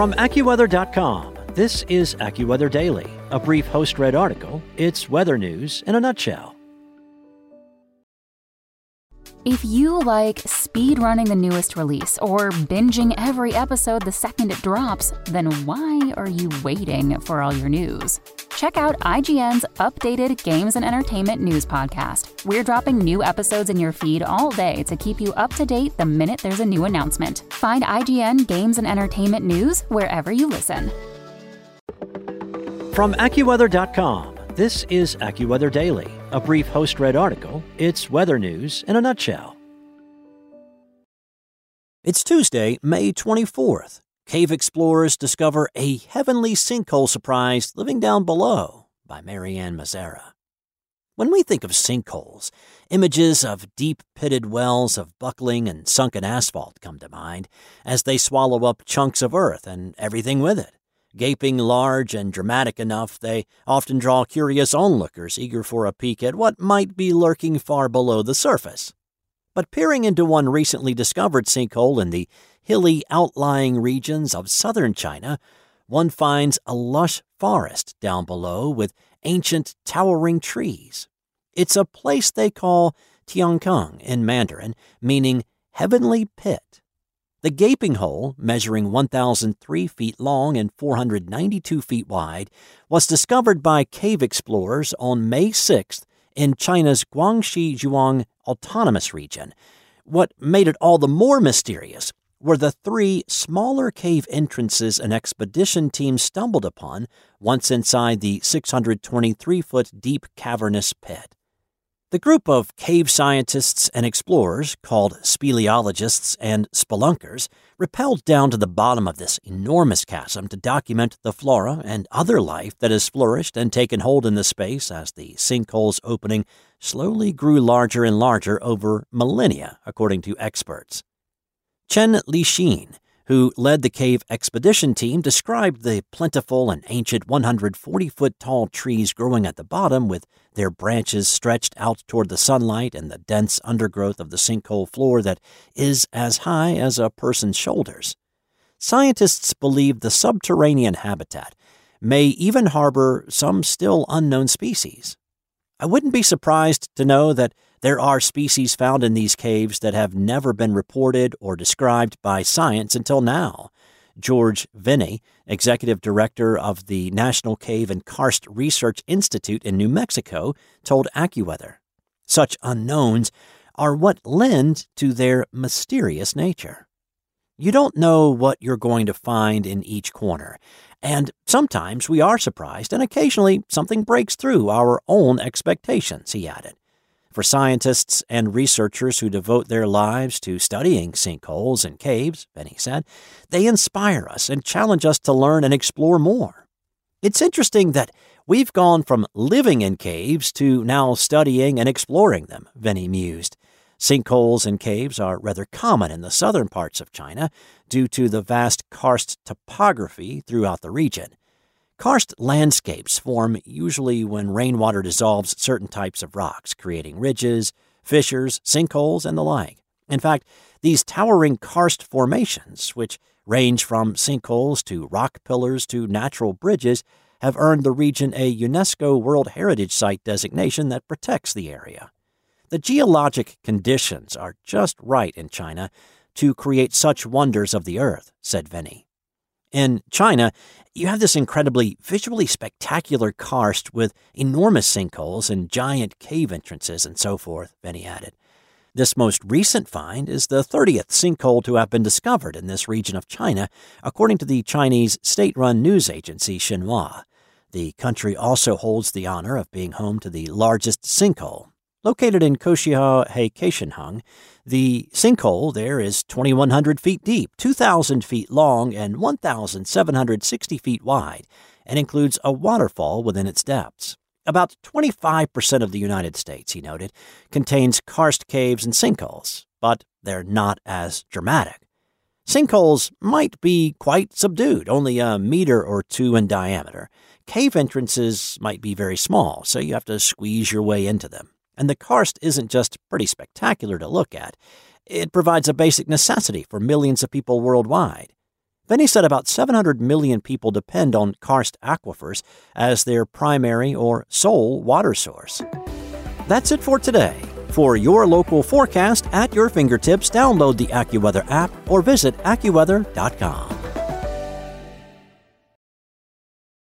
From AccuWeather.com, this is AccuWeather Daily, a brief host read article. It's weather news in a nutshell. If you like speed running the newest release or binging every episode the second it drops, then why are you waiting for all your news? Check out IGN's updated games and entertainment news podcast. We're dropping new episodes in your feed all day to keep you up to date the minute there's a new announcement. Find IGN Games and Entertainment News wherever you listen. From AccuWeather.com, this is AccuWeather Daily, a brief host read article. It's weather news in a nutshell. It's Tuesday, May 24th. Cave explorers discover a heavenly sinkhole surprise living down below by Marianne Mazzara. When we think of sinkholes, images of deep pitted wells of buckling and sunken asphalt come to mind as they swallow up chunks of earth and everything with it. Gaping large and dramatic enough, they often draw curious onlookers eager for a peek at what might be lurking far below the surface. But peering into one recently discovered sinkhole in the hilly outlying regions of southern China, one finds a lush forest down below with ancient towering trees. It's a place they call Tiankeng in Mandarin, meaning heavenly pit. The gaping hole, measuring 1,003 feet long and 492 feet wide, was discovered by cave explorers on May 6th in China's Guangxi Zhuang Autonomous Region. What made it all the more mysterious were the three smaller cave entrances an expedition team stumbled upon once inside the 623 foot deep cavernous pit. The group of cave scientists and explorers, called speleologists and spelunkers, rappelled down to the bottom of this enormous chasm to document the flora and other life that has flourished and taken hold in the space as the sinkhole's opening slowly grew larger and larger over millennia, according to experts. Chen Lixin, who led the cave expedition team, described the plentiful and ancient 140 foot tall trees growing at the bottom with their branches stretched out toward the sunlight and the dense undergrowth of the sinkhole floor that is as high as a person's shoulders. Scientists believe the subterranean habitat may even harbor some still unknown species. I wouldn't be surprised to know that there are species found in these caves that have never been reported or described by science until now. George Veni, executive director of the National Cave and Karst Research Institute in New Mexico, told AccuWeather. Such unknowns are what lend to their mysterious nature. You don't know what you're going to find in each corner, and sometimes we are surprised, and occasionally something breaks through our own expectations, he added. For scientists and researchers who devote their lives to studying sinkholes and caves, Veni said, they inspire us and challenge us to learn and explore more. It's interesting that we've gone from living in caves to now studying and exploring them, Veni mused. Sinkholes and caves are rather common in the southern parts of China due to the vast karst topography throughout the region. Karst landscapes form usually when rainwater dissolves certain types of rocks, creating ridges, fissures, sinkholes, and the like. In fact, these towering karst formations, which range from sinkholes to rock pillars to natural bridges, have earned the region a UNESCO World Heritage Site designation that protects the area. The geologic conditions are just right in China to create such wonders of the earth, said Veni. In China, you have this incredibly visually spectacular karst with enormous sinkholes and giant cave entrances and so forth, Veni added. This most recent find is the 30th sinkhole to have been discovered in this region of China, according to the Chinese state run news agency Xinhua. The country also holds the honor of being home to the largest sinkhole. Located in Koshihua Heikeshenheng, the sinkhole there is 2,100 feet deep, 2,000 feet long, and 1,760 feet wide, and includes a waterfall within its depths. About 25% of the United States, he noted, contains karst caves and sinkholes, but they're not as dramatic. Sinkholes might be quite subdued, only a meter or two in diameter. Cave entrances might be very small, so you have to squeeze your way into them. And the karst isn't just pretty spectacular to look at, it provides a basic necessity for millions of people worldwide. Then said about 700 million people depend on karst aquifers as their primary or sole water source. That's it for today. For your local forecast at your fingertips, download the AccuWeather app or visit AccuWeather.com.